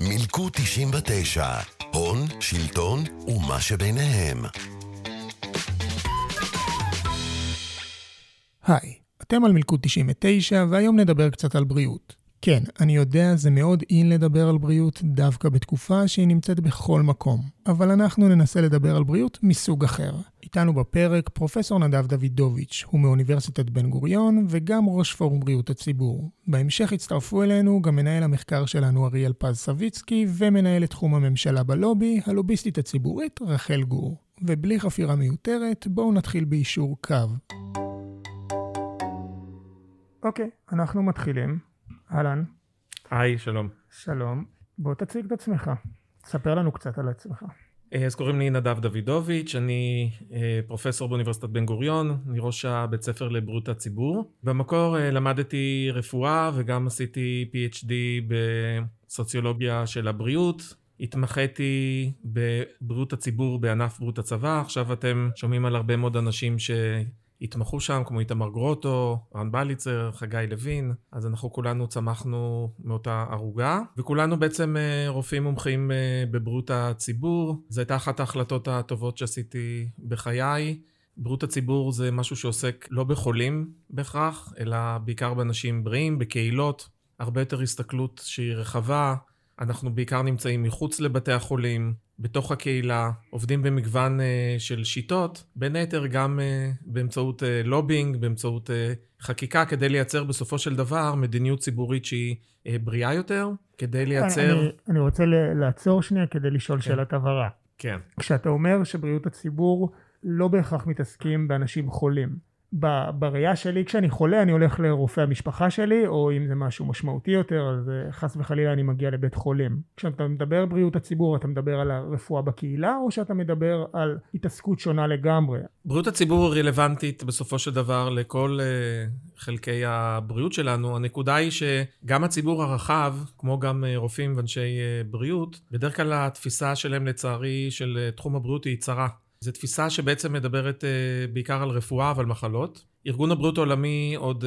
מילקו 99, הון, שלטון ומה שביניהם. היי, אתם על מלכוד 99 והיום נדבר קצת על בריאות. כן, אני יודע, זה מאוד אין לדבר על בריאות דווקא בתקופה שהיא נמצאת בכל מקום. אבל אנחנו ננסה לדבר על בריאות מסוג אחר. איתנו בפרק פרופסור נדב דוידוביץ', הוא מאוניברסיטת בן גוריון וגם ראש פורום בריאות הציבור. בהמשך הצטרפו אלינו גם מנהל המחקר שלנו אריאל פז סביצקי ומנהל את תחום הממשלה בלובי, הלוביסטית הציבורית רחל גור. ובלי חפירה מיותרת, בואו נתחיל באישור קו. אוקיי, אנחנו מתחילים. אהלן. היי, שלום. שלום. בוא תציג את עצמך. ספר לנו קצת על עצמך. אה, אז קוראים לי נדב דוידוביץ', אני אה, פרופסור באוניברסיטת בן גוריון, אני ראש הבית ספר לבריאות הציבור. במקור אה, למדתי רפואה וגם עשיתי PhD בסוציולוגיה של הבריאות. התמחיתי בבריאות הציבור בענף בריאות הצבא, עכשיו אתם שומעים על הרבה מאוד אנשים ש... התמחו שם, כמו איתמר גרוטו, רן בליצר, חגי לוין, אז אנחנו כולנו צמחנו מאותה ערוגה, וכולנו בעצם אה, רופאים מומחים אה, בבריאות הציבור. זו הייתה אחת ההחלטות הטובות שעשיתי בחיי. בריאות הציבור זה משהו שעוסק לא בחולים בהכרח, אלא בעיקר באנשים בריאים, בקהילות, הרבה יותר הסתכלות שהיא רחבה. אנחנו בעיקר נמצאים מחוץ לבתי החולים, בתוך הקהילה, עובדים במגוון uh, של שיטות, בין היתר גם uh, באמצעות uh, לובינג, באמצעות uh, חקיקה, כדי לייצר בסופו של דבר מדיניות ציבורית שהיא uh, בריאה יותר, כדי לייצר... אני, אני רוצה לעצור שנייה כדי לשאול כן. שאלת הבהרה. כן. כשאתה אומר שבריאות הציבור לא בהכרח מתעסקים באנשים חולים, בראייה שלי כשאני חולה אני הולך לרופא המשפחה שלי או אם זה משהו משמעותי יותר אז אה, חס וחלילה אני מגיע לבית חולים. כשאתה מדבר בריאות הציבור אתה מדבר על הרפואה בקהילה או שאתה מדבר על התעסקות שונה לגמרי? בריאות הציבור רלוונטית בסופו של דבר לכל uh, חלקי הבריאות שלנו. הנקודה היא שגם הציבור הרחב כמו גם uh, רופאים ואנשי בריאות בדרך כלל התפיסה שלהם לצערי של תחום הבריאות היא צרה. זו תפיסה שבעצם מדברת uh, בעיקר על רפואה ועל מחלות. ארגון הבריאות העולמי עוד uh,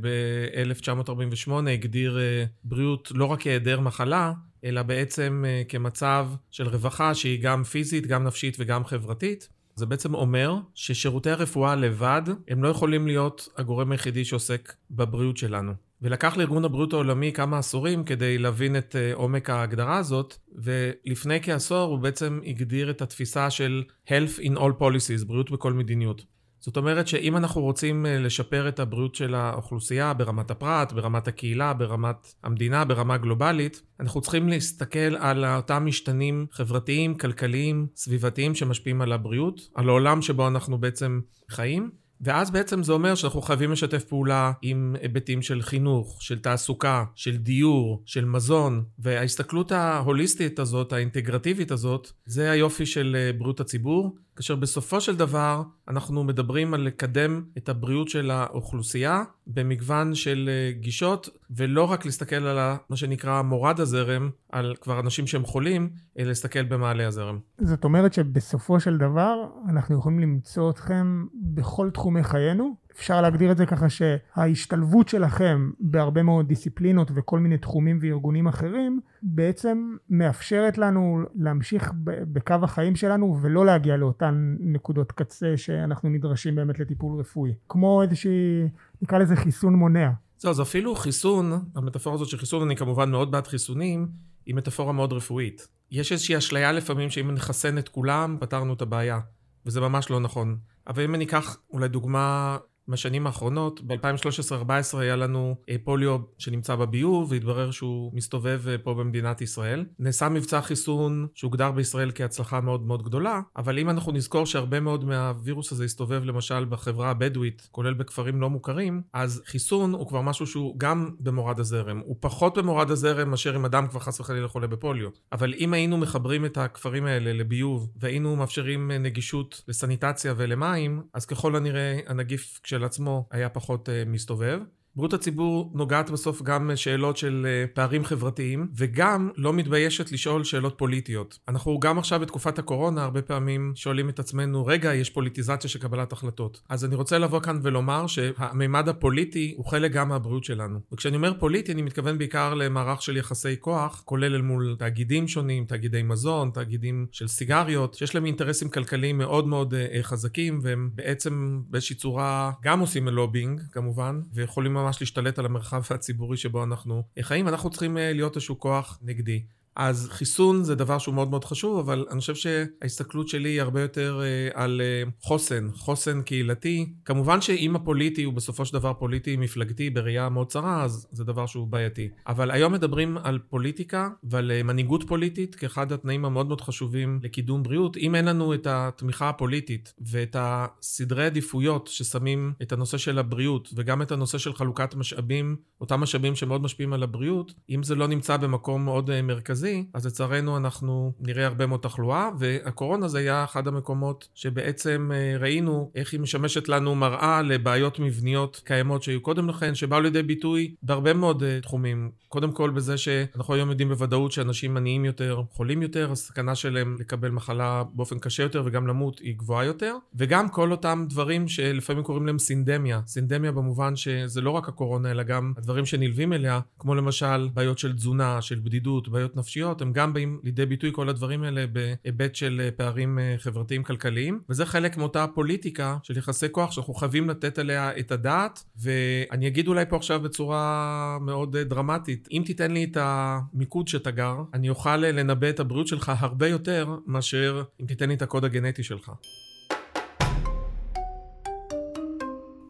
ב-1948 הגדיר uh, בריאות לא רק כהיעדר מחלה, אלא בעצם uh, כמצב של רווחה שהיא גם פיזית, גם נפשית וגם חברתית. זה בעצם אומר ששירותי הרפואה לבד הם לא יכולים להיות הגורם היחידי שעוסק בבריאות שלנו. ולקח לארגון הבריאות העולמי כמה עשורים כדי להבין את אה, עומק ההגדרה הזאת, ולפני כעשור הוא בעצם הגדיר את התפיסה של health in all policies, בריאות בכל מדיניות. זאת אומרת שאם אנחנו רוצים אה, לשפר את הבריאות של האוכלוסייה ברמת הפרט, ברמת הקהילה, ברמת המדינה, ברמה גלובלית, אנחנו צריכים להסתכל על אותם משתנים חברתיים, כלכליים, סביבתיים שמשפיעים על הבריאות, על העולם שבו אנחנו בעצם חיים, ואז בעצם זה אומר שאנחנו חייבים לשתף פעולה עם היבטים של חינוך, של תעסוקה, של דיור, של מזון, וההסתכלות ההוליסטית הזאת, האינטגרטיבית הזאת, זה היופי של אה, בריאות הציבור, כאשר בסופו של דבר אנחנו מדברים על לקדם את הבריאות של האוכלוסייה במגוון של אה, גישות, ולא רק להסתכל על מה שנקרא מורד הזרם, על כבר אנשים שהם חולים, אלא להסתכל במעלה הזרם. זאת אומרת שבסופו של דבר אנחנו יכולים למצוא אתכם בכל תחומי חיינו? אפשר להגדיר את זה ככה שההשתלבות שלכם בהרבה מאוד דיסציפלינות וכל מיני תחומים וארגונים אחרים בעצם מאפשרת לנו להמשיך בקו החיים שלנו ולא להגיע לאותן נקודות קצה שאנחנו נדרשים באמת לטיפול רפואי. כמו איזושהי נקרא לזה חיסון מונע. זהו אז אפילו חיסון המטאפורה הזאת של חיסון אני כמובן מאוד בעד חיסונים היא מטאפורה מאוד רפואית. יש איזושהי אשליה לפעמים שאם נחסן את כולם פתרנו את הבעיה וזה ממש לא נכון. אבל אם אני אקח אולי דוגמה בשנים האחרונות, ב-2013-2014 היה לנו אה, פוליו שנמצא בביוב והתברר שהוא מסתובב אה, פה במדינת ישראל. נעשה מבצע חיסון שהוגדר בישראל כהצלחה מאוד מאוד גדולה, אבל אם אנחנו נזכור שהרבה מאוד מהווירוס הזה הסתובב למשל בחברה הבדואית, כולל בכפרים לא מוכרים, אז חיסון הוא כבר משהו שהוא גם במורד הזרם. הוא פחות במורד הזרם מאשר אם אדם כבר חס וחלילה חולה בפוליו. אבל אם היינו מחברים את הכפרים האלה לביוב והיינו מאפשרים אה, נגישות לסניטציה ולמים, אז ככל הנראה הנגיף כשל עצמו היה פחות uh, מסתובב. בריאות הציבור נוגעת בסוף גם שאלות של אה, פערים חברתיים, וגם לא מתביישת לשאול שאלות פוליטיות. אנחנו גם עכשיו בתקופת הקורונה הרבה פעמים שואלים את עצמנו, רגע, יש פוליטיזציה של קבלת החלטות. אז אני רוצה לבוא כאן ולומר שהמימד הפוליטי הוא חלק גם מהבריאות שלנו. וכשאני אומר פוליטי, אני מתכוון בעיקר למערך של יחסי כוח, כולל אל מול תאגידים שונים, תאגידי מזון, תאגידים של סיגריות, שיש להם אינטרסים כלכליים מאוד מאוד uh, חזקים, והם בעצם באיזושהי צורה גם עושים לובינג, כמובן, ויכולים ממש להשתלט על המרחב הציבורי שבו אנחנו חיים. אנחנו צריכים uh, להיות איזשהו כוח נגדי. אז חיסון זה דבר שהוא מאוד מאוד חשוב, אבל אני חושב שההסתכלות שלי היא הרבה יותר uh, על uh, חוסן, חוסן קהילתי. כמובן שאם הפוליטי הוא בסופו של דבר פוליטי מפלגתי בראייה מאוד צרה, אז זה דבר שהוא בעייתי. אבל היום מדברים על פוליטיקה ועל uh, מנהיגות פוליטית כאחד התנאים המאוד מאוד חשובים לקידום בריאות. אם אין לנו את התמיכה הפוליטית ואת הסדרי עדיפויות ששמים את הנושא של הבריאות וגם את הנושא של חלוקת משאבים, אותם משאבים שמאוד משפיעים על הבריאות, אם זה לא נמצא במקום מאוד uh, מרכזי, המרכזי, אז לצערנו אנחנו נראה הרבה מאוד תחלואה, והקורונה זה היה אחד המקומות שבעצם אה, ראינו איך היא משמשת לנו מראה לבעיות מבניות קיימות שהיו קודם לכן, שבאו לידי ביטוי בהרבה מאוד אה, תחומים. קודם כל בזה שאנחנו היום יודעים בוודאות שאנשים עניים יותר, חולים יותר, הסכנה שלהם לקבל מחלה באופן קשה יותר וגם למות היא גבוהה יותר, וגם כל אותם דברים שלפעמים קוראים להם סינדמיה. סינדמיה במובן שזה לא רק הקורונה, אלא גם הדברים שנלווים אליה, כמו למשל בעיות של תזונה, של בדידות, בעיות נפשיות. נפשיות, הם גם באים לידי ביטוי כל הדברים האלה בהיבט של אה, פערים אה, חברתיים כלכליים, וזה חלק מאותה פוליטיקה של יחסי כוח שאנחנו חייבים לתת עליה את הדעת, ואני אגיד אולי פה עכשיו בצורה מאוד אה, דרמטית, אם תיתן לי את המיקוד שאתה גר, אני אוכל לנבא את הבריאות שלך הרבה יותר מאשר אם תיתן לי את הקוד הגנטי שלך.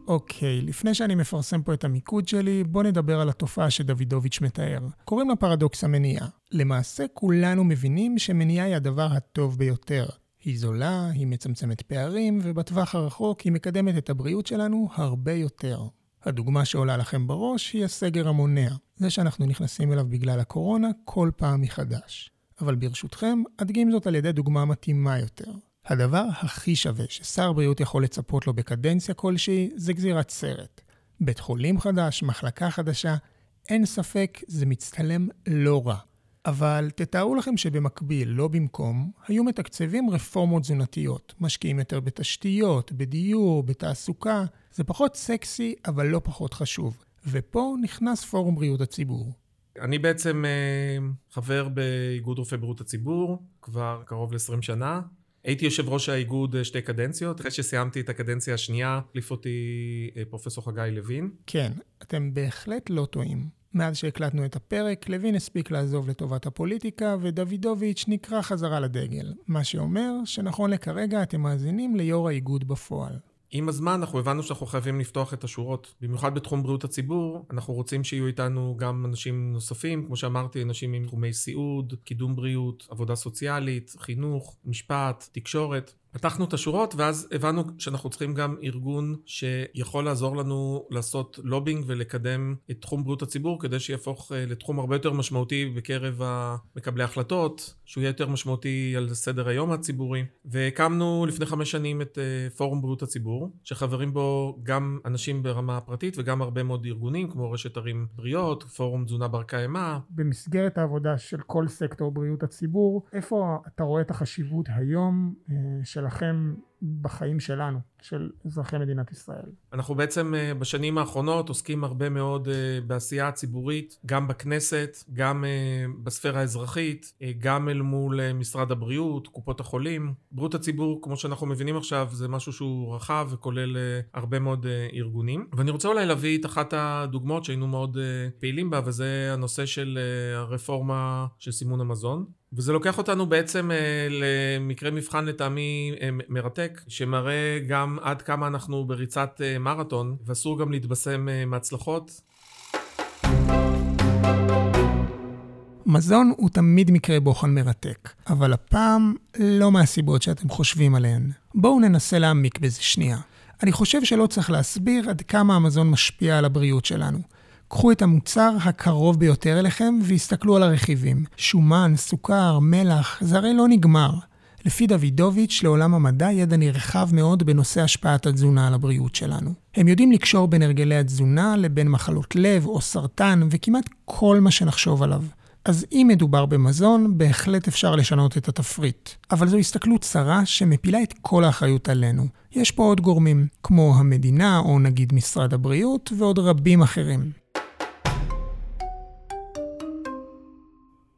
אוקיי, לפני שאני מפרסם פה את המיקוד שלי, בוא נדבר על התופעה שדוידוביץ' מתאר. קוראים לה פרדוקס המניעה. למעשה כולנו מבינים שמניעה היא הדבר הטוב ביותר. היא זולה, היא מצמצמת פערים, ובטווח הרחוק היא מקדמת את הבריאות שלנו הרבה יותר. הדוגמה שעולה לכם בראש היא הסגר המונע, זה שאנחנו נכנסים אליו בגלל הקורונה כל פעם מחדש. אבל ברשותכם, אדגים זאת על ידי דוגמה מתאימה יותר. הדבר הכי שווה ששר בריאות יכול לצפות לו בקדנציה כלשהי זה גזירת סרט. בית חולים חדש, מחלקה חדשה, אין ספק, זה מצטלם לא רע. אבל תתארו לכם שבמקביל, לא במקום, היו מתקצבים רפורמות תזונתיות, משקיעים יותר בתשתיות, בדיור, בתעסוקה, זה פחות סקסי, אבל לא פחות חשוב. ופה נכנס פורום בריאות הציבור. אני בעצם אה, חבר באיגוד רופאי בריאות הציבור כבר קרוב ל-20 שנה. הייתי יושב ראש האיגוד אה, שתי קדנציות, אחרי שסיימתי את הקדנציה השנייה, החליף אותי אה, פרופסור חגי לוין. כן, אתם בהחלט לא טועים. מאז שהקלטנו את הפרק, לוין הספיק לעזוב לטובת הפוליטיקה, ודוידוביץ' נקרא חזרה לדגל. מה שאומר שנכון לכרגע אתם מאזינים ליו"ר האיגוד בפועל. עם הזמן אנחנו הבנו שאנחנו חייבים לפתוח את השורות. במיוחד בתחום בריאות הציבור, אנחנו רוצים שיהיו איתנו גם אנשים נוספים, כמו שאמרתי, אנשים עם תחומי סיעוד, קידום בריאות, עבודה סוציאלית, חינוך, משפט, תקשורת. פתחנו את השורות ואז הבנו שאנחנו צריכים גם ארגון שיכול לעזור לנו לעשות לובינג ולקדם את תחום בריאות הציבור כדי שיהפוך אה, לתחום הרבה יותר משמעותי בקרב מקבלי ההחלטות, שהוא יהיה יותר משמעותי על סדר היום הציבורי. והקמנו לפני חמש שנים את אה, פורום בריאות הציבור, שחברים בו גם אנשים ברמה פרטית וגם הרבה מאוד ארגונים כמו רשת ערים בריאות, פורום תזונה בר קיימא. במסגרת העבודה של כל סקטור בריאות הציבור, איפה אתה רואה את החשיבות היום אה, של שלכם בחיים שלנו, של אזרחי מדינת ישראל. אנחנו בעצם אה, בשנים האחרונות עוסקים הרבה מאוד אה, בעשייה הציבורית, גם בכנסת, גם אה, בספירה האזרחית, גם אל מול משרד הבריאות, קופות החולים. בריאות הציבור, כמו שאנחנו מבינים עכשיו, זה משהו שהוא רחב וכולל הרבה מאוד ארגונים. ואני רוצה אולי להביא את אחת הדוגמאות שהיינו מאוד פעילים בה, וזה הנושא של הרפורמה של סימון המזון. וזה לוקח אותנו בעצם אה, למקרה מבחן לטעמי אה, מרתק, שמראה גם עד כמה אנחנו בריצת אה, מרתון, ואסור גם להתבשם אה, מהצלחות. מזון הוא תמיד מקרה בוחן מרתק, אבל הפעם לא מהסיבות שאתם חושבים עליהן. בואו ננסה להעמיק בזה שנייה. אני חושב שלא צריך להסביר עד כמה המזון משפיע על הבריאות שלנו. קחו את המוצר הקרוב ביותר אליכם והסתכלו על הרכיבים. שומן, סוכר, מלח, זה הרי לא נגמר. לפי דוידוביץ', לעולם המדע ידע נרחב מאוד בנושא השפעת התזונה על הבריאות שלנו. הם יודעים לקשור בין הרגלי התזונה לבין מחלות לב או סרטן וכמעט כל מה שנחשוב עליו. אז אם מדובר במזון, בהחלט אפשר לשנות את התפריט. אבל זו הסתכלות צרה שמפילה את כל האחריות עלינו. יש פה עוד גורמים, כמו המדינה או נגיד משרד הבריאות ועוד רבים אחרים.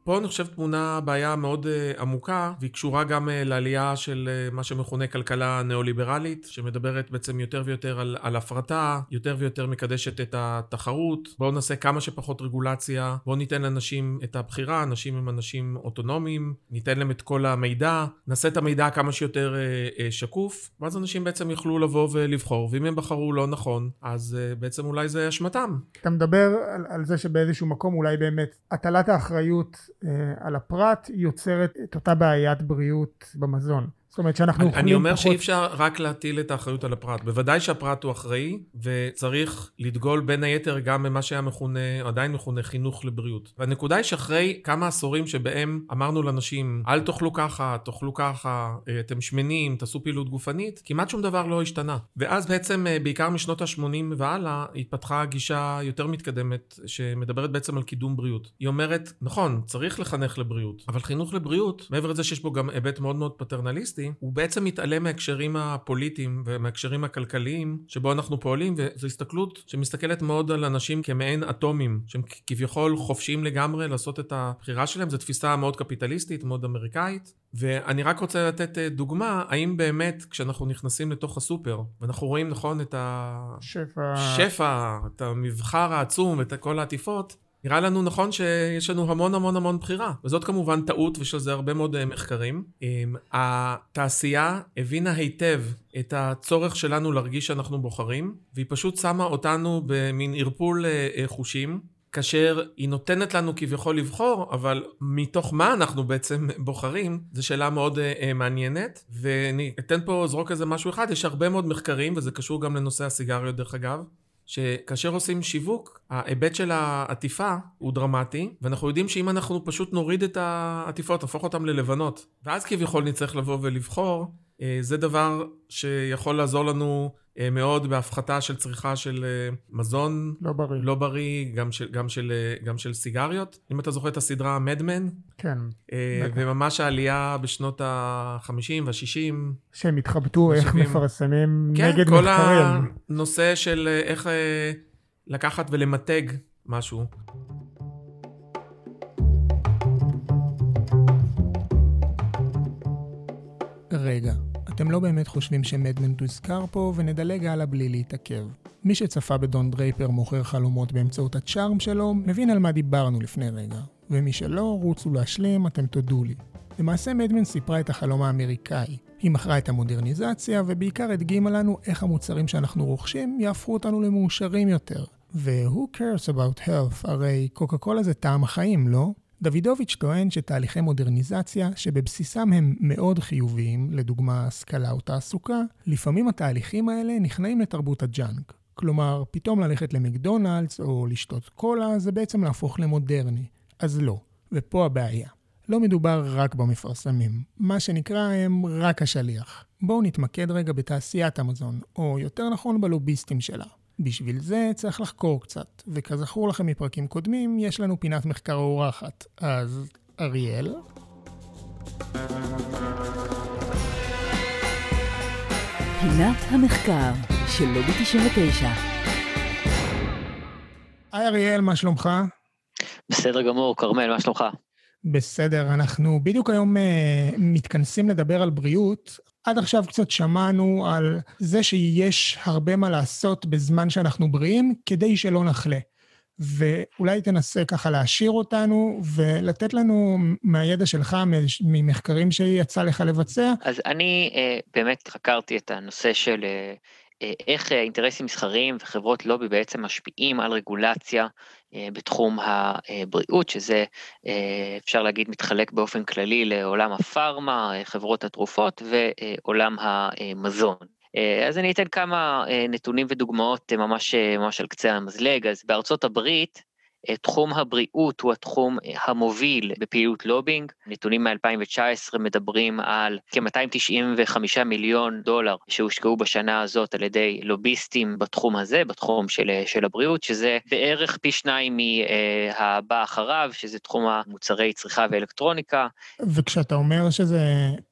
פה אני חושב תמונה בעיה מאוד uh, עמוקה, והיא קשורה גם uh, לעלייה של uh, מה שמכונה כלכלה ניאו-ליברלית, שמדברת בעצם יותר ויותר על, על הפרטה, יותר ויותר מקדשת את התחרות. בואו נעשה כמה שפחות רגולציה, בואו ניתן לאנשים את הבחירה, אנשים הם אנשים אוטונומיים, ניתן להם את כל המידע, נעשה את המידע כמה שיותר uh, uh, שקוף, ואז אנשים בעצם יוכלו לבוא ולבחור, ואם הם בחרו לא נכון, אז uh, בעצם אולי זה אשמתם. אתה מדבר על, על זה שבאיזשהו מקום אולי באמת הטלת האחריות על הפרט יוצרת את אותה בעיית בריאות במזון. זאת אומרת שאנחנו אוכלים פחות... אני אומר שאי אפשר רק להטיל את האחריות על הפרט. בוודאי שהפרט הוא אחראי, וצריך לדגול בין היתר גם במה שהיה מכונה, עדיין מכונה חינוך לבריאות. והנקודה היא שאחרי כמה עשורים שבהם אמרנו לאנשים, אל תאכלו ככה, תאכלו ככה, אה, אתם שמנים, תעשו פעילות גופנית, כמעט שום דבר לא השתנה. ואז בעצם, אה, בעיקר משנות ה-80 והלאה, התפתחה גישה יותר מתקדמת, שמדברת בעצם על קידום בריאות. היא אומרת, נכון, צריך לחנך לבריאות, אבל חינוך לבריאות, מעבר לזה שיש בו גם היבט מאוד מאוד פטרנליסטי, פופוליסטי, הוא בעצם מתעלם מהקשרים הפוליטיים ומהקשרים הכלכליים שבו אנחנו פועלים, וזו הסתכלות שמסתכלת מאוד על אנשים כמעין אטומים, שהם כביכול חופשיים לגמרי לעשות את הבחירה שלהם, זו תפיסה מאוד קפיטליסטית, מאוד אמריקאית. ואני רק רוצה לתת אה, דוגמה, האם באמת כשאנחנו נכנסים לתוך הסופר, ואנחנו רואים נכון את השפע, שפע, את המבחר העצום, את כל העטיפות, נראה לנו נכון שיש לנו המון המון המון בחירה, וזאת כמובן טעות ויש על זה הרבה מאוד אה, מחקרים. אמ, התעשייה הבינה היטב את הצורך שלנו להרגיש שאנחנו בוחרים, והיא פשוט שמה אותנו במין ערפול אה, אה, חושים. כאשר היא נותנת לנו כביכול לבחור, אבל מתוך מה אנחנו בעצם בוחרים, זו שאלה מאוד uh, מעניינת. ואני אתן פה, זרוק איזה משהו אחד, יש הרבה מאוד מחקרים, וזה קשור גם לנושא הסיגריות דרך אגב, שכאשר עושים שיווק, ההיבט של העטיפה הוא דרמטי, ואנחנו יודעים שאם אנחנו פשוט נוריד את העטיפות, נהפוך אותן ללבנות, ואז כביכול נצטרך לבוא ולבחור, אה, זה דבר שיכול לעזור לנו מאוד בהפחתה של צריכה של אה, מזון לא בריא, לא בריא גם, של, גם, של, גם של סיגריות. אם אתה זוכר את הסדרה מדמן, כן. וממש העלייה בשנות ה-50 וה-60. שהם התחבטו איך מפרסמים כן, נגד מחקרים. כן, כל הנושא של איך לקחת ולמתג משהו. רגע, אתם לא באמת חושבים שמדמן תוזכר פה ונדלג הלאה בלי להתעכב. מי שצפה בדון דרייפר מוכר חלומות באמצעות הצ'ארם שלו, מבין על מה דיברנו לפני רגע. ומי שלא, רוצו להשלים, אתם תודו לי. למעשה מדמן סיפרה את החלום האמריקאי. היא מכרה את המודרניזציה, ובעיקר הדגימה לנו איך המוצרים שאנחנו רוכשים יהפכו אותנו למאושרים יותר. ו-who cares about health? הרי קוקה קולה זה טעם החיים, לא? דוידוביץ' טוען שתהליכי מודרניזציה, שבבסיסם הם מאוד חיוביים, לדוגמה השכלה או תעסוקה, לפעמים התהליכים האלה נכנעים לתרבות הג'אנק. כלומר, פתאום ללכת למקדונלדס או לשתות קולה זה בעצם להפוך למודרני. אז לא, ופה הבעיה. לא מדובר רק במפרסמים, מה שנקרא הם רק השליח. בואו נתמקד רגע בתעשיית המזון, או יותר נכון בלוביסטים שלה. בשביל זה צריך לחקור קצת, וכזכור לכם מפרקים קודמים, יש לנו פינת מחקר אורחת. אז אריאל? פינת המחקר של לובי 99 היי אריאל, מה שלומך? בסדר גמור, כרמל, מה שלומך? בסדר, אנחנו בדיוק היום uh, מתכנסים לדבר על בריאות, עד עכשיו קצת שמענו על זה שיש הרבה מה לעשות בזמן שאנחנו בריאים, כדי שלא נחלה. ואולי תנסה ככה להעשיר אותנו ולתת לנו מהידע שלך, ממחקרים שיצא לך לבצע. אז אני אה, באמת חקרתי את הנושא של אה, אה, איך אינטרסים מסחריים וחברות לובי בעצם משפיעים על רגולציה בתחום הבריאות, שזה אה, אפשר להגיד מתחלק באופן כללי לעולם הפארמה, חברות התרופות ועולם המזון. אז אני אתן כמה נתונים ודוגמאות ממש, ממש על קצה המזלג. אז בארצות הברית, תחום הבריאות הוא התחום המוביל בפעילות לובינג. נתונים מ-2019 מדברים על כ-295 מיליון דולר שהושקעו בשנה הזאת על ידי לוביסטים בתחום הזה, בתחום של, של הבריאות, שזה בערך פי שניים מהבא אחריו, שזה תחום המוצרי צריכה ואלקטרוניקה. וכשאתה אומר שזה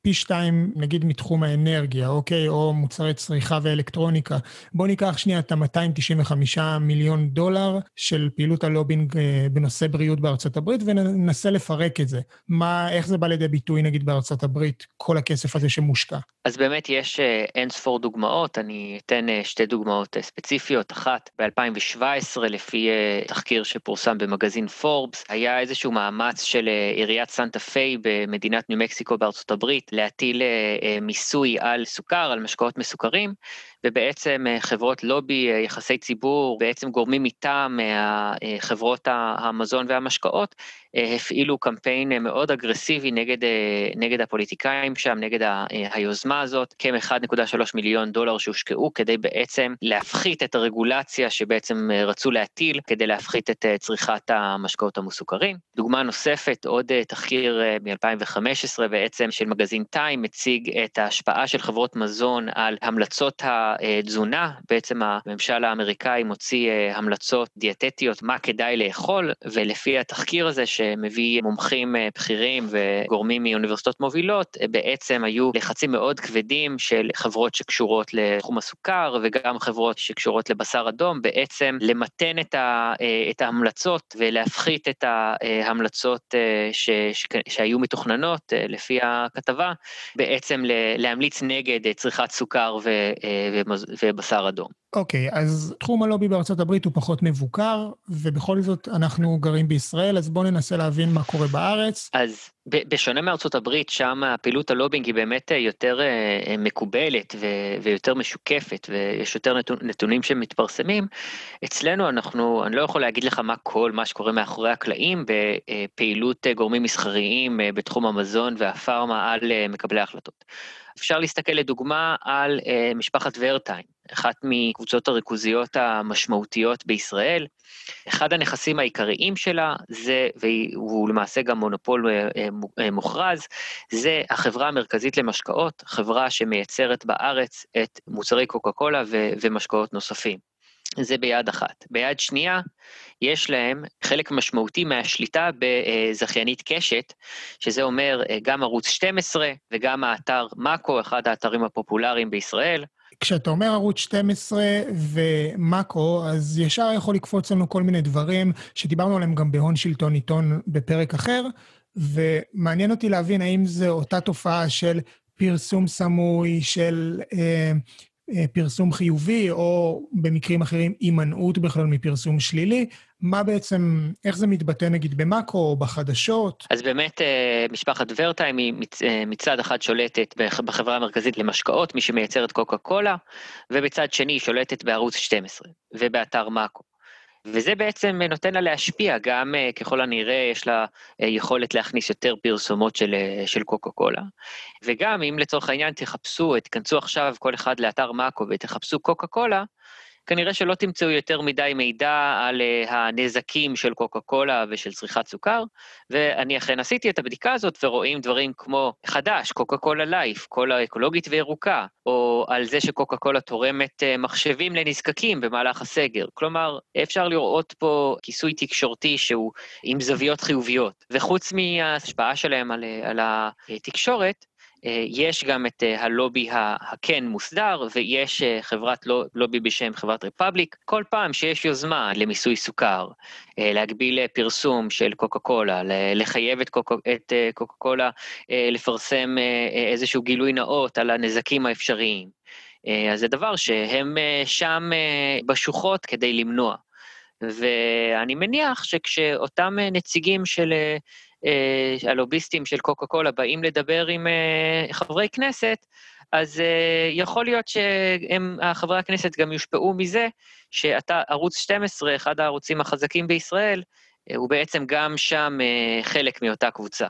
פי שתיים, נגיד מתחום האנרגיה, אוקיי, או מוצרי צריכה ואלקטרוניקה, בוא ניקח שנייה את ה-295 מיליון דולר של פעילות הלובינג אה, בנושא בריאות בארצות הברית, וננסה לפרק את זה. מה, איך זה בא לידי ביטוי, נגיד, בארצות הברית, כל הכסף הזה שמושקע? אז באמת יש אה, אין ספור דוגמאות, אני אתן אה, שתי דוגמאות ספציפיות. אחת, ב-2017, לפי תחקיר שפורסם במגזין פורבס, היה איזשהו מאמץ של עיריית סנטה פיי במדינת ניו מקסיקו בארצות הברית להטיל מיסוי על סוכר, על משקאות מסוכרים, ובעצם חברות לובי, יחסי ציבור, בעצם גורמים מטעם חברות המזון והמשקאות, הפעילו קמפיין מאוד אגרסיבי נגד, נגד הפוליטיקאים שם, נגד היוזמה הזאת, כ-1.3 מיליון דולר שהושקעו כדי בעצם להפחית את הרגולציה שבעצם רצו להטיל, כדי להפחית את צריכת המשקאות המסוכרים. דוגמה נוספת, עוד תחקיר מ-2015 בעצם של מגזין טיים, מציג את ההשפעה של חברות מזון על המלצות התזונה, בעצם הממשל האמריקאי מוציא המלצות דיאטטיות מה כדאי לאכול, ולפי התחקיר הזה, שמביא מומחים אה, בכירים וגורמים מאוניברסיטאות מובילות, אה, בעצם היו לחצים מאוד כבדים של חברות שקשורות לתחום הסוכר וגם חברות שקשורות לבשר אדום, בעצם למתן את, ה, אה, את ההמלצות ולהפחית את ההמלצות ש, ש, שהיו מתוכננות לפי הכתבה, בעצם להמליץ נגד צריכת סוכר ו, ובשר אדום. אוקיי, okay, אז תחום הלובי בארצות הברית הוא פחות מבוקר, ובכל זאת אנחנו גרים בישראל, אז בואו ננסה להבין מה קורה בארץ. אז בשונה מארצות הברית, שם הפעילות הלובינג היא באמת יותר אה, מקובלת ויותר משוקפת, ויש יותר נתונים שמתפרסמים. אצלנו אנחנו, אני לא יכול להגיד לך מה כל מה שקורה מאחורי הקלעים בפעילות גורמים מסחריים אה, בתחום המזון והפארמה על אה, מקבלי ההחלטות. אפשר להסתכל לדוגמה על משפחת ורטיים. אחת מקבוצות הריכוזיות המשמעותיות בישראל. אחד הנכסים העיקריים שלה זה, והוא למעשה גם מונופול אה, אה, מוכרז, זה החברה המרכזית למשקאות, חברה שמייצרת בארץ את מוצרי קוקה קולה ומשקאות נוספים. זה ביד אחת. ביד שנייה, יש להם חלק משמעותי מהשליטה בזכיינית קשת, שזה אומר אה, גם ערוץ 12 וגם האתר מאקו, אחד האתרים הפופולריים בישראל, כשאתה אומר ערוץ 12 ומאקו, אז ישר יכול לקפוץ לנו כל מיני דברים שדיברנו עליהם גם בהון שלטון עיתון בפרק אחר, ומעניין אותי להבין האם זו אותה תופעה של פרסום סמוי, של אה, פרסום חיובי, או במקרים אחרים הימנעות בכלל מפרסום שלילי. מה בעצם, איך זה מתבטא נגיד במאקרו או בחדשות? אז באמת אה, משפחת ורטיים היא אה, מצד אחד שולטת בחברה המרכזית למשקאות, מי שמייצר את קוקה קולה, ובצד שני היא שולטת בערוץ 12 ובאתר מאקו. וזה בעצם נותן לה להשפיע, גם אה, ככל הנראה יש לה יכולת להכניס יותר פרסומות של, של קוקה קולה. וגם אם לצורך העניין תחפשו, תיכנסו עכשיו כל אחד לאתר מאקו ותחפשו קוקה קולה, כנראה שלא תמצאו יותר מדי מידע על uh, הנזקים של קוקה קולה ושל צריכת סוכר, ואני אכן עשיתי את הבדיקה הזאת ורואים דברים כמו חדש, קוקה קולה לייף, קולה אקולוגית וירוקה, או על זה שקוקה קולה תורמת uh, מחשבים לנזקקים במהלך הסגר. כלומר, אפשר לראות פה כיסוי תקשורתי שהוא עם זוויות חיוביות, וחוץ מההשפעה שלהם על, על התקשורת, אה, יש גם את אה, הלובי הכן מוסדר, ויש אה, חברת לובי בשם חברת רפבליק. כל פעם שיש יוזמה למיסוי סוכר, להגביל פרסום של קוקה קולה, לחייב את קוקה, את קוקה קולה לפרסם איזשהו גילוי נאות על הנזקים האפשריים, אז זה דבר שהם שם בשוחות כדי למנוע. ואני מניח שכשאותם נציגים של אה, הלוביסטים של קוקה קולה באים לדבר עם אה, חברי כנסת, אז אה, יכול להיות שחברי הכנסת גם יושפעו מזה שאתה, ערוץ 12, אחד הערוצים החזקים בישראל, הוא בעצם גם שם חלק מאותה קבוצה.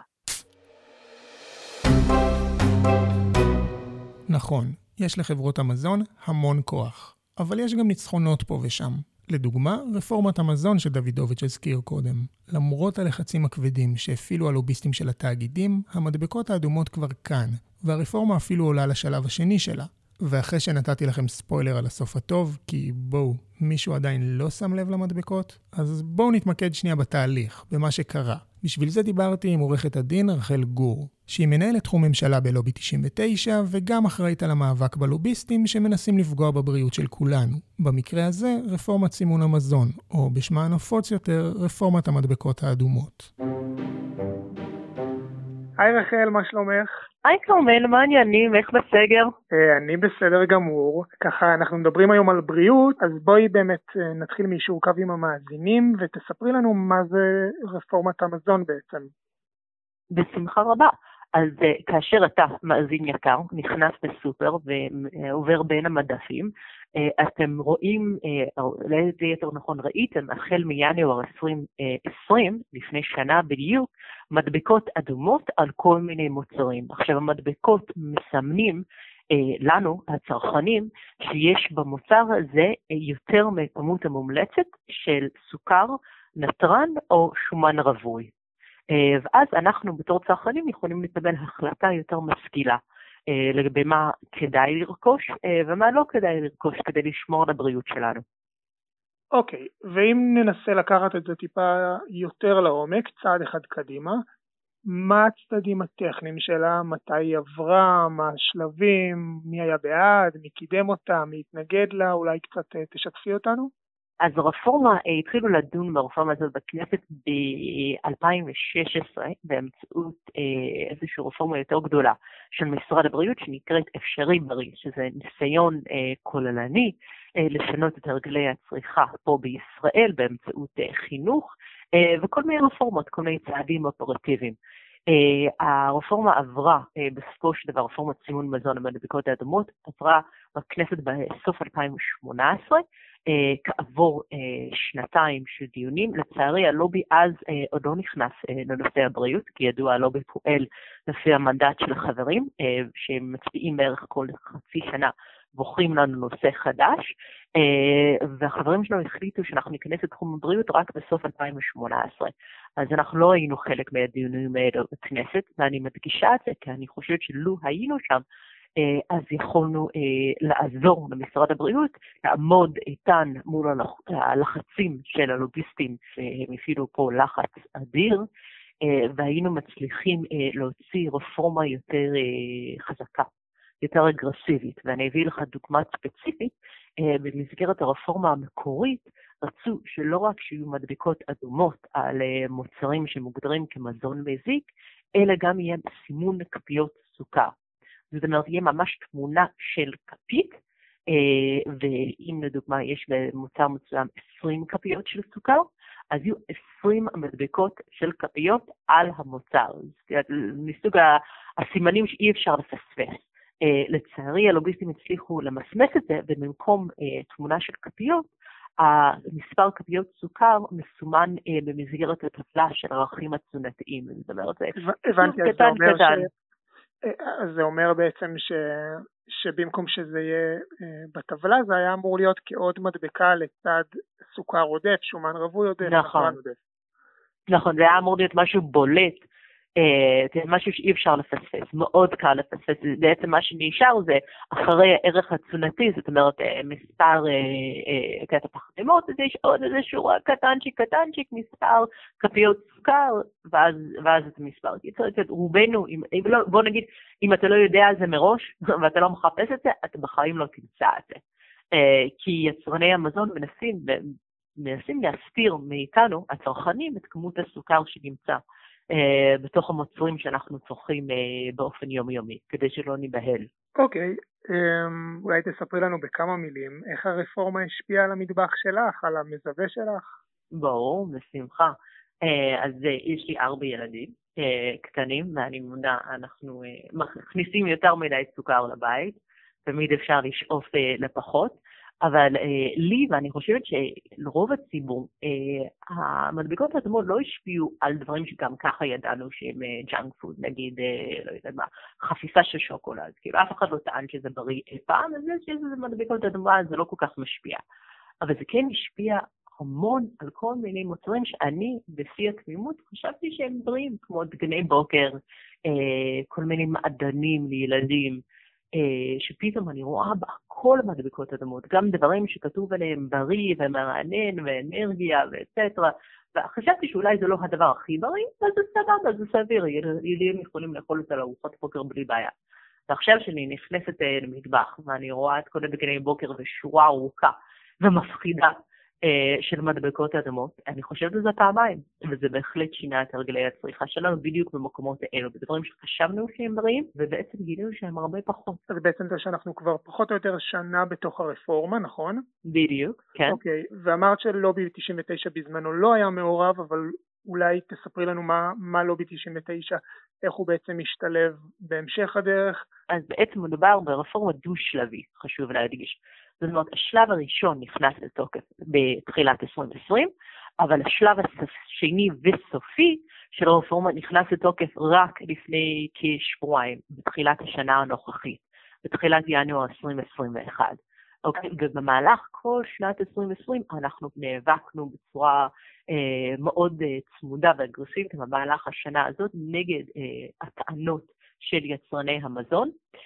נכון, יש לחברות המזון המון כוח, אבל יש גם ניצחונות פה ושם. לדוגמה, רפורמת המזון שדוידוביץ' הזכיר קודם. למרות הלחצים הכבדים שהפעילו הלוביסטים של התאגידים, המדבקות האדומות כבר כאן, והרפורמה אפילו עולה לשלב השני שלה. ואחרי שנתתי לכם ספוילר על הסוף הטוב, כי בואו, מישהו עדיין לא שם לב למדבקות, אז בואו נתמקד שנייה בתהליך, במה שקרה. בשביל זה דיברתי עם עורכת הדין רחל גור, שהיא מנהלת תחום ממשלה בלובי 99 וגם אחראית על המאבק בלוביסטים שמנסים לפגוע בבריאות של כולנו. במקרה הזה, רפורמת סימון המזון, או בשמה הנפוץ יותר, רפורמת המדבקות האדומות. היי רחל, מה שלומך? היי כרמל, מה העניינים? איך בסגר? אה, אני בסדר גמור. ככה, אנחנו מדברים היום על בריאות, אז בואי באמת אה, נתחיל מיישור קו עם המאזינים, ותספרי לנו מה זה רפורמת המזון בעצם. בשמחה רבה. אז אה, כאשר אתה, מאזין יקר, נכנס לסופר ועובר בין המדפים, אתם רואים, ליתר יותר נכון ראיתם, החל מינואר 2020, לפני שנה בדיוק, מדבקות אדומות על כל מיני מוצרים. עכשיו המדבקות מסמנים אה, לנו, הצרכנים, שיש במוצר הזה יותר מכמות המומלצת של סוכר, נתרן או שומן רווי. אה, ואז אנחנו בתור צרכנים יכולים לקבל החלטה יותר משכילה אה, לגבי מה כדאי לרכוש אה, ומה לא כדאי לרכוש כדי לשמור על הבריאות שלנו. אוקיי, okay, ואם ננסה לקחת את זה טיפה יותר לעומק, צעד אחד קדימה, מה הצדדים הטכניים שלה, מתי היא עברה, מה השלבים, מי היה בעד, מי קידם אותה, מי התנגד לה, אולי קצת תשתפי אותנו? אז הרפורמה, אה, התחילו לדון ברפורמה הזאת בכנסת ב-2016 באמצעות אה, איזושהי רפורמה יותר גדולה של משרד הבריאות שנקראת אפשרי בריא, שזה ניסיון כוללני לשנות את הרגלי הצריכה פה בישראל באמצעות חינוך וכל מיני רפורמות, כל מיני צעדים אופרטיביים. הרפורמה עברה בסופו של דבר, רפורמת סימון מזון המדבקות האדומות, עברה בכנסת בסוף 2018, כעבור שנתיים של דיונים. לצערי הלובי אז עוד לא נכנס לנושא הבריאות, כי ידוע הלובי פועל לפי המנדט של החברים, שמצביעים בערך כל חצי שנה בוחרים לנו נושא חדש, והחברים שלנו החליטו שאנחנו ניכנס לתחום הבריאות רק בסוף 2018. אז אנחנו לא היינו חלק מהדיונים האלה בכנסת, ואני מדגישה את זה כי אני חושבת שלו היינו שם, אז יכולנו לעזור למשרד הבריאות לעמוד איתן מול הלחצים של הלוביסטים שהם הפעילו פה לחץ אדיר, והיינו מצליחים להוציא רפורמה יותר חזקה, יותר אגרסיבית. ואני אביא לך דוגמה ספציפית, במסגרת הרפורמה המקורית, רצו שלא רק שיהיו מדבקות אדומות על מוצרים שמוגדרים כמזון מזיק, אלא גם יהיה סימון כפיות סוכר. זאת אומרת, יהיה ממש תמונה של כפית, ואם לדוגמה יש במוצר מסוים 20 כפיות של סוכר, אז יהיו 20 מדבקות של כפיות על המוצר. מסוג הסימנים שאי אפשר לפספס. לצערי הלוביסטים הצליחו למסמס את זה, ובמקום תמונה של כפיות, המספר כפיות סוכר מסומן במסגרת הטבלה של הערכים התזונתיים. זאת אומרת, זה הבנתי, אז זה אומר ש... זה אומר בעצם ש... שבמקום שזה יהיה בטבלה, זה היה אמור להיות כעוד מדבקה לצד סוכר עודף, שומן רווי עודף, נכון. עודף. נכון, זה היה אמור להיות משהו בולט זה משהו שאי אפשר לפספס, מאוד קל לפספס, בעצם מה שנשאר זה אחרי הערך התזונתי, זאת אומרת מספר קטע פחמימות, אז יש עוד איזה שורה קטנצ'יק קטנצ'יק, מספר כפיות סוכר, ואז, ואז את המספר. רובנו, אם, לא, בוא נגיד, אם אתה לא יודע על זה מראש, ואתה לא מחפש את זה, אתה בחיים לא תמצא את זה. כי יצרני המזון מנסים, מנסים להסתיר מאיתנו, הצרכנים, את כמות הסוכר שנמצא. Uh, בתוך המוצרים שאנחנו צורכים uh, באופן יומיומי, כדי שלא ניבהל. אוקיי, okay, um, אולי תספרי לנו בכמה מילים איך הרפורמה השפיעה על המטבח שלך, על המזווה שלך? ברור, בשמחה. Uh, אז יש לי ארבע ילדים קטנים, ואני מודה, אנחנו מכניסים יותר מדי סוכר לבית, תמיד אפשר לשאוף לפחות. אבל אה, לי, ואני חושבת שלרוב הציבור, אה, המדבקות האדומות לא השפיעו על דברים שגם ככה ידענו שהם ג'אנק פוד, נגיד, אה, לא יודעת מה, חפיסה של שוקולד. כאילו, אף אחד לא טען שזה בריא אי פעם, אז זה שזה מדבקות אדומה זה לא כל כך משפיע. אבל זה כן השפיע המון על כל מיני מוצרים שאני, בשיא התמימות, חשבתי שהם בריאים, כמו דגני בוקר, אה, כל מיני מעדנים לילדים, אה, שפתאום אני רואה בכל מדבקות אדמות, גם דברים שכתוב עליהם בריא ומרענן ואנרגיה ואצטרה, וחשבתי שאולי זה לא הדבר הכי בריא, אז זה סבבה, זה סביר, ילדים יכולים לאכול את זה לארוחת בוקר בלי בעיה. ועכשיו שאני נכנסת אה, למטבח ואני רואה את כל הדגני בוקר ושורה ארוכה ומפחידה אה, של מדבקות אדמות, אני חושבת על זה פעמיים, וזה בהחלט שינה את הרגלי הצריכה שלנו בדיוק במקומות האלו, בדברים שחשבנו שהם בריאים, ובעצם גילינו שהם הרבה פחות. אז בעצם זה שאנחנו כבר פחות או יותר שנה בתוך הרפורמה, נכון? בדיוק, כן. אוקיי, ואמרת שלובי 99 בזמנו לא היה מעורב, אבל אולי תספרי לנו מה, מה לובי 99, איך הוא בעצם משתלב בהמשך הדרך. אז בעצם מדובר ברפורמה דו-שלבי, חשוב להדגיש. זאת אומרת, השלב הראשון נכנס לתוקף בתחילת 2020, אבל השלב השני וסופי של הרפורמה נכנס לתוקף רק לפני כשבועיים, בתחילת השנה הנוכחית, בתחילת ינואר 2021. אוקיי? ובמהלך כל שנת 2020 אנחנו נאבקנו בצורה אה, מאוד אה, צמודה ואגרסיבית במהלך השנה הזאת נגד אה, הטענות של יצרני המזון, אה,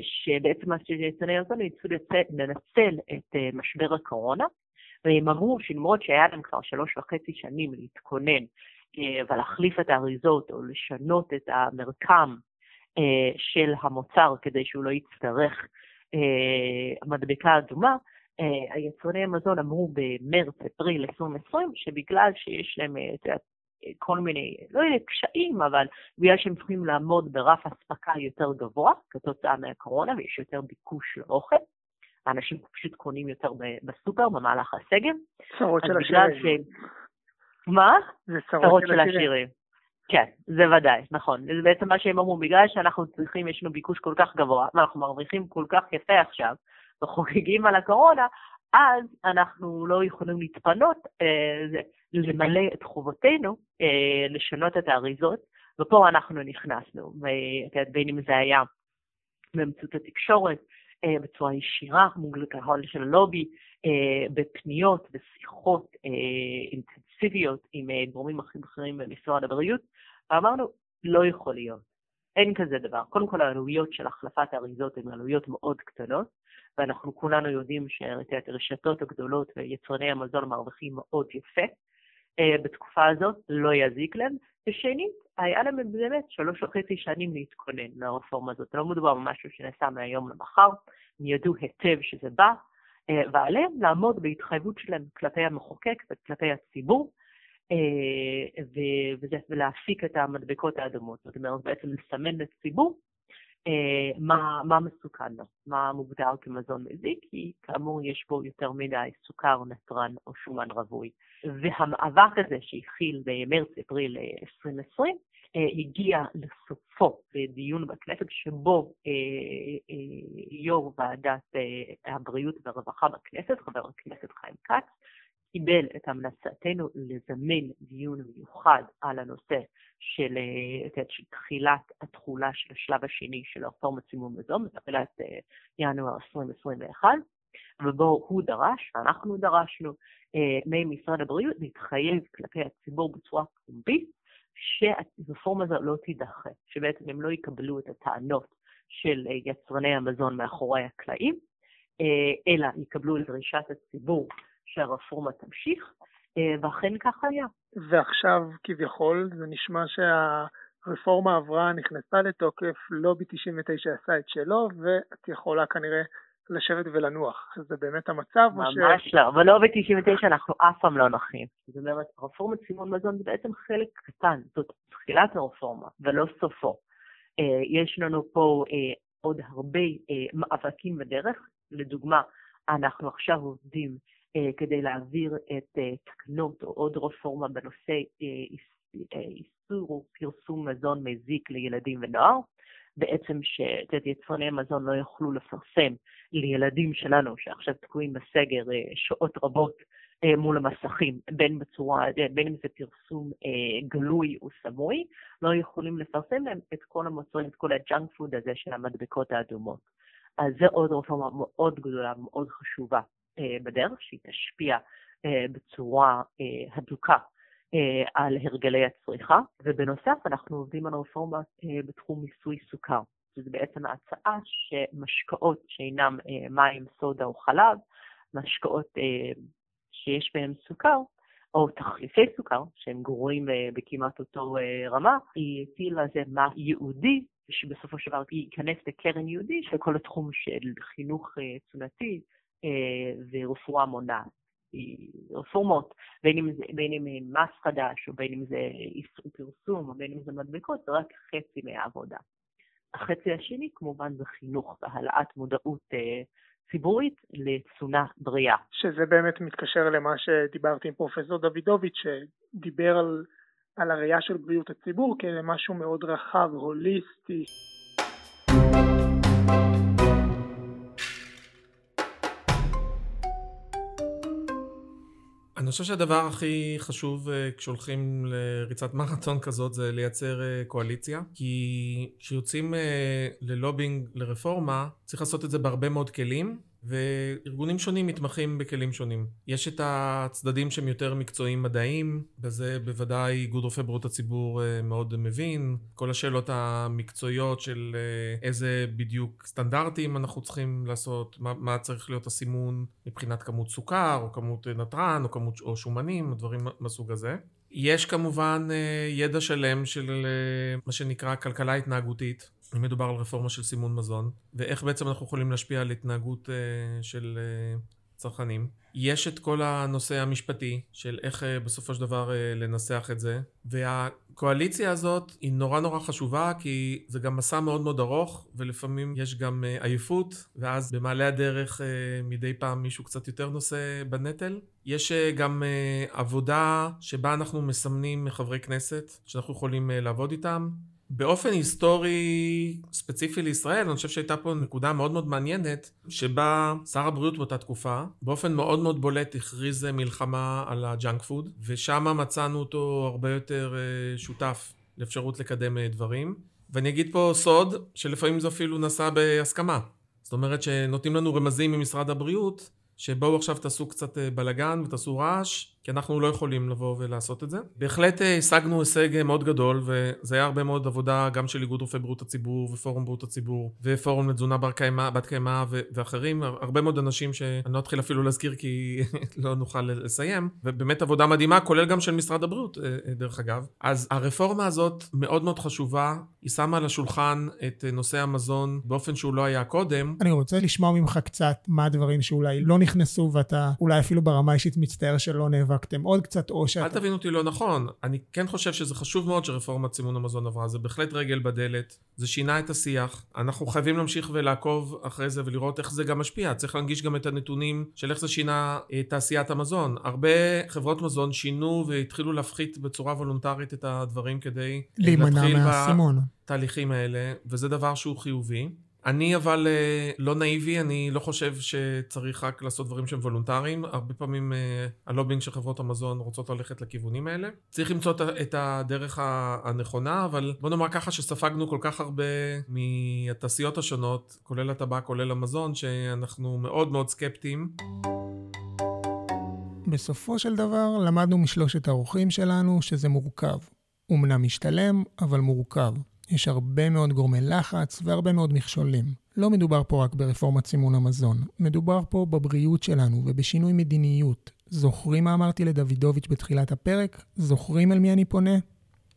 שבעצם יצרני המזון ניסו לנצל את אה, משבר הקורונה, והם אמרו שלמרות שהיה להם כבר שלוש וחצי שנים להתכונן אה, ולהחליף את האריזות או לשנות את המרקם אה, של המוצר כדי שהוא לא יצטרך אה, מדבקה אדומה, אה, היצרני המזון אמרו במרץ-אפריל 2020 שבגלל שיש להם אה, כל מיני, לא יודע, קשיים, אבל בגלל שהם צריכים לעמוד ברף אספקה יותר גבוה כתוצאה מהקורונה ויש יותר ביקוש לאוכל, האנשים פשוט קונים יותר בסופר במהלך הסגר. צרות של השירים. ש... מה? זה צרות של השירים. כן, זה ודאי, נכון. זה בעצם מה שהם אמרו, בגלל שאנחנו צריכים, יש לנו ביקוש כל כך גבוה, ואנחנו מרוויחים כל כך יפה עכשיו, וחוגגים על הקורונה, אז אנחנו לא יכולים להתפנות אה, למלא את חובותינו, אה, לשנות את האריזות, ופה אנחנו נכנסנו, בין אם זה היה באמצעות התקשורת, אה, בצורה ישירה מול קהל של הלובי, אה, בפניות ושיחות אה, אינטנסיביות עם אה, גורמים הכי בכירים במשרד הבריאות, ואמרנו, לא יכול להיות. אין כזה דבר. קודם כל העלויות של החלפת האריזות הן עלויות מאוד קטנות, ואנחנו כולנו יודעים שהרשתות הגדולות ויצרני המזון מרוויחים מאוד יפה. Uh, בתקופה הזאת לא יזיק להם. ושנית, היה להם באמת שלוש וחצי שנים להתכונן לרפורמה הזאת. לא מדובר במשהו שנעשה מהיום למחר, הם ידעו היטב שזה בא, uh, ועליהם לעמוד בהתחייבות שלהם כלפי המחוקק וכלפי הציבור, אה, וזה, ולהפיק את המדבקות האדומות, זאת אומרת בעצם לסמן לציבור אה, מה, מה מסוכן לו, מה מוגדר כמזון מזיק, כי כאמור יש בו יותר מדי סוכר, נתרן או שומן רווי. והמאבק הזה שהתחיל במרץ-אפריל 2020, אה, הגיע לסופו בדיון בכנסת שבו יו"ר ועדת הבריאות והרווחה בכנסת, חבר הכנסת חיים כץ, קיבל את המלצתנו לזמן דיון מיוחד על הנושא של, אה, תחילת התחולה של השלב השני של הרפורמת סימון מזון, בתחילת אה, ינואר 2021, ובו הוא דרש, ואנחנו דרשנו, אה, ממשרד הבריאות להתחייב כלפי הציבור בצורה פומבית, שהרפורמה הזו לא תידחה, שבעצם הם לא יקבלו את הטענות של יצרני המזון מאחורי הקלעים, אלא יקבלו את דרישת הציבור שהרפורמה תמשיך, אה, ואכן כך היה. ועכשיו כביכול זה נשמע שהרפורמה עברה, נכנסה לתוקף, לובי 99 עשה את שלו, ואת יכולה כנראה לשבת ולנוח. זה באמת המצב? ממש ש... לא, אבל לובי 99 אנחנו אף פעם לא נחים. זאת אומרת, רפורמת סימון מזון זה בעצם חלק קטן, זאת תחילת הרפורמה, ולא סופו. אה, יש לנו פה אה, עוד הרבה מאבקים בדרך, לדוגמה, אנחנו עכשיו עובדים כדי להעביר את אה, תקנות או עוד רפורמה בנושא אה, איסור פרסום מזון מזיק לילדים ונוער. בעצם שיצרני מזון לא יוכלו לפרסם לילדים שלנו שעכשיו תקועים בסגר שעות רבות מול המסכים, בין, בצורה, בין אם זה פרסום גלוי או סמוי, לא יכולים לפרסם להם את כל המוצרים, את כל הג'אנק פוד הזה של המדבקות האדומות. אז זה עוד רפורמה מאוד גדולה, מאוד חשובה בדרך, שהיא תשפיע בצורה הדוקה על הרגלי הצריכה, ובנוסף אנחנו עובדים על רפורמה בתחום מיסוי סוכר. שזה בעצם ההצעה שמשקאות שאינם מים, סודה או חלב, משקאות שיש בהם סוכר, או תחליפי סוכר, שהם גרועים בכמעט אותו רמה, היא הטילה זה מס ייעודי, שבסופו של דבר ייכנס לקרן ייעודי של כל התחום של חינוך תזונתי ורפואה מונעת. רפורמות, בין אם, זה, בין אם מס חדש, או בין אם זה איסור פרסום, או בין אם זה מדבקות, זה רק חצי מהעבודה. החצי השני כמובן זה חינוך והעלאת מודעות אה, ציבורית לתזונה בריאה. שזה באמת מתקשר למה שדיברתי עם פרופסור דוידוביץ', שדיבר על, על הראייה של בריאות הציבור כמשהו מאוד רחב, הוליסטי. אני חושב שהדבר הכי חשוב אה, כשהולכים לריצת מרתון כזאת זה לייצר אה, קואליציה. כי כשיוצאים אה, ללובינג לרפורמה צריך לעשות את זה בהרבה מאוד כלים וארגונים שונים מתמחים בכלים שונים. יש את הצדדים שהם יותר מקצועיים מדעיים, בזה בוודאי איגוד רופאי בריאות הציבור אה, מאוד מבין. כל השאלות המקצועיות של אה, איזה בדיוק סטנדרטים אנחנו צריכים לעשות, מה, מה צריך להיות הסימון מבחינת כמות סוכר, או כמות נתרן, או כמות או שומנים, או דברים מהסוג הזה. יש כמובן אה, ידע שלם של מה שנקרא כלכלה התנהגותית, אם מדובר על רפורמה של סימון מזון, ואיך בעצם אנחנו יכולים להשפיע על התנהגות uh, של uh, צרכנים. יש את כל הנושא המשפטי של איך uh, בסופו של דבר uh, לנסח את זה, והקואליציה הזאת היא נורא נורא חשובה כי זה גם מסע מאוד מאוד ארוך, ולפעמים יש גם uh, עייפות, ואז במעלה הדרך uh, מדי פעם מישהו קצת יותר נושא בנטל. יש אה, גם אה, עבודה שבה אנחנו מסמנים חברי כנסת שאנחנו יכולים אה, לעבוד איתם. באופן היסטורי ספציפי לישראל, אני חושב שהייתה פה נקודה מאוד מאוד מעניינת, שבה שר הבריאות באותה תקופה, באופן מאוד מאוד בולט הכריז מלחמה על הג'אנק פוד, ושם מצאנו אותו הרבה יותר אה, שותף לאפשרות לקדם אה, דברים. ואני אגיד פה סוד, שלפעמים זה אפילו נעשה בהסכמה. זאת אומרת שנותנים לנו רמזים ממשרד הבריאות, שבואו עכשיו תעשו קצת אה, בלאגן ותעשו רעש, כי אנחנו לא יכולים לבוא ולעשות את זה. בהחלט אה, השגנו הישג אה, מאוד גדול, וזה היה הרבה מאוד עבודה גם של איגוד רופאי בריאות הציבור, ופורום בריאות הציבור, ופורום לתזונה בת קיימא ואחרים, הרבה מאוד אנשים שאני לא אתחיל אפילו להזכיר כי לא נוכל לסיים, ובאמת עבודה מדהימה, כולל גם של משרד הבריאות, דרך אגב. אז הרפורמה הזאת מאוד מאוד חשובה, היא שמה על השולחן את נושא המזון באופן שהוא לא היה קודם. אני רוצה לשמוע ממך קצת מה הדברים שאולי לא נכנסו, ואתה אולי אפילו ברמה האישית מצטער שלא נאבקתם עוד קצת, או שאתה... אל תבין אותי לא נכון. אני כן חושב שזה חשוב מאוד שרפורמת סימון המזון עברה. זה בהחלט רגל בדלת. זה שינה את השיח. אנחנו חייבים להמשיך ולעקוב אחרי זה ולראות איך זה גם משפיע. צריך להנגיש גם את הנתונים של איך זה שינה את אה, תעשיית המזון. הרבה חברות מזון שינו והתחילו להפחית בצורה וולונטרית את הדברים כדי... להימנע מהסימון. בתהליכים האלה, וזה דבר שהוא חיובי. אני אבל אה, לא נאיבי, אני לא חושב שצריך רק לעשות דברים שהם וולונטריים. הרבה פעמים אה, הלובינג של חברות המזון רוצות ללכת לכיוונים האלה. צריך למצוא את הדרך הנכונה, אבל בוא נאמר ככה שספגנו כל כך הרבה מהתעשיות השונות, כולל הטבק, כולל המזון, שאנחנו מאוד מאוד סקפטיים. בסופו של דבר למדנו משלושת האורחים שלנו שזה מורכב. אמנם משתלם, אבל מורכב. יש הרבה מאוד גורמי לחץ והרבה מאוד מכשולים. לא מדובר פה רק ברפורמת סימון המזון, מדובר פה בבריאות שלנו ובשינוי מדיניות. זוכרים מה אמרתי לדוידוביץ' בתחילת הפרק? זוכרים אל מי אני פונה?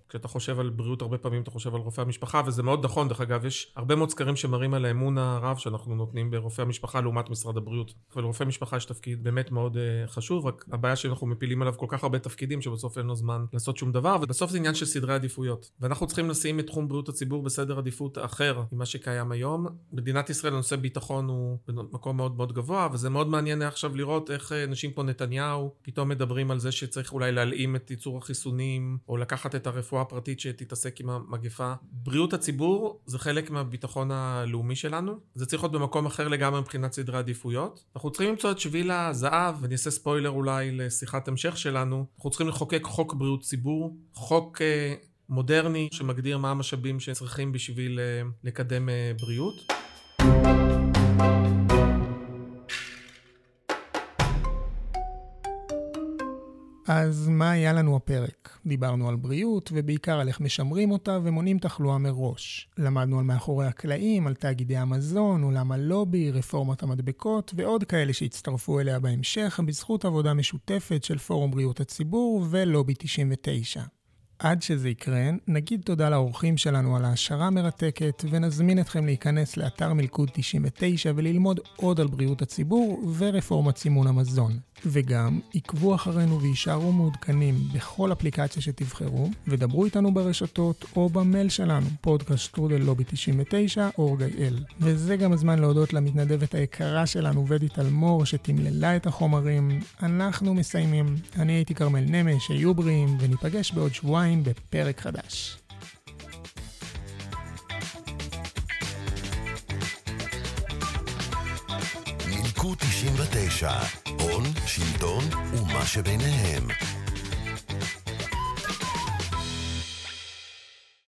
כשאתה חושב על בריאות הרבה פעמים אתה חושב על רופאי המשפחה וזה מאוד נכון. דרך אגב יש הרבה מאוד סקרים שמראים על האמון הרב שאנחנו נותנים ברופאי המשפחה לעומת משרד הבריאות. ולרופאי משפחה יש תפקיד באמת מאוד uh, חשוב רק הבעיה שאנחנו מפילים עליו כל כך הרבה תפקידים שבסוף אין לו זמן לעשות שום דבר ובסוף זה עניין של סדרי עדיפויות. ואנחנו צריכים לשים את תחום בריאות הציבור בסדר עדיפות אחר ממה שקיים היום. מדינת ישראל הנושא ביטחון הוא במקום מאוד מאוד גבוה וזה מאוד מעניין עכשיו לראות איך אנשים פה נתניהו פתאום מדברים על זה שצריך אולי להלאים את ייצור החיסונים או לקחת את הרפואה רפואה פרטית שתתעסק עם המגפה. בריאות הציבור זה חלק מהביטחון הלאומי שלנו. זה צריך להיות במקום אחר לגמרי מבחינת סדרי עדיפויות. אנחנו צריכים למצוא את שביל הזהב, ואני אעשה ספוילר אולי לשיחת המשך שלנו. אנחנו צריכים לחוקק חוק בריאות ציבור, חוק אה, מודרני שמגדיר מה המשאבים שצריכים בשביל אה, לקדם אה, בריאות. אז מה היה לנו הפרק? דיברנו על בריאות, ובעיקר על איך משמרים אותה ומונעים תחלואה מראש. למדנו על מאחורי הקלעים, על תאגידי המזון, עולם הלובי, רפורמת המדבקות, ועוד כאלה שהצטרפו אליה בהמשך, בזכות עבודה משותפת של פורום בריאות הציבור ולובי 99. עד שזה יקרה, נגיד תודה לאורחים שלנו על ההשערה המרתקת, ונזמין אתכם להיכנס לאתר מלכוד 99 וללמוד עוד על בריאות הציבור ורפורמת סימון המזון. וגם, עקבו אחרינו ויישארו מעודכנים בכל אפליקציה שתבחרו, ודברו איתנו ברשתות או במייל שלנו, פודקאסט שטרודל לובי 99 או גייל. וזה גם הזמן להודות למתנדבת היקרה שלנו, ודי תלמור, שתמללה את החומרים. אנחנו מסיימים. אני הייתי כרמל נמש, שיהיו בריאים, וניפגש בעוד שבועיים בפרק חדש. מלכוד 99, הון, שלטון ומה שביניהם.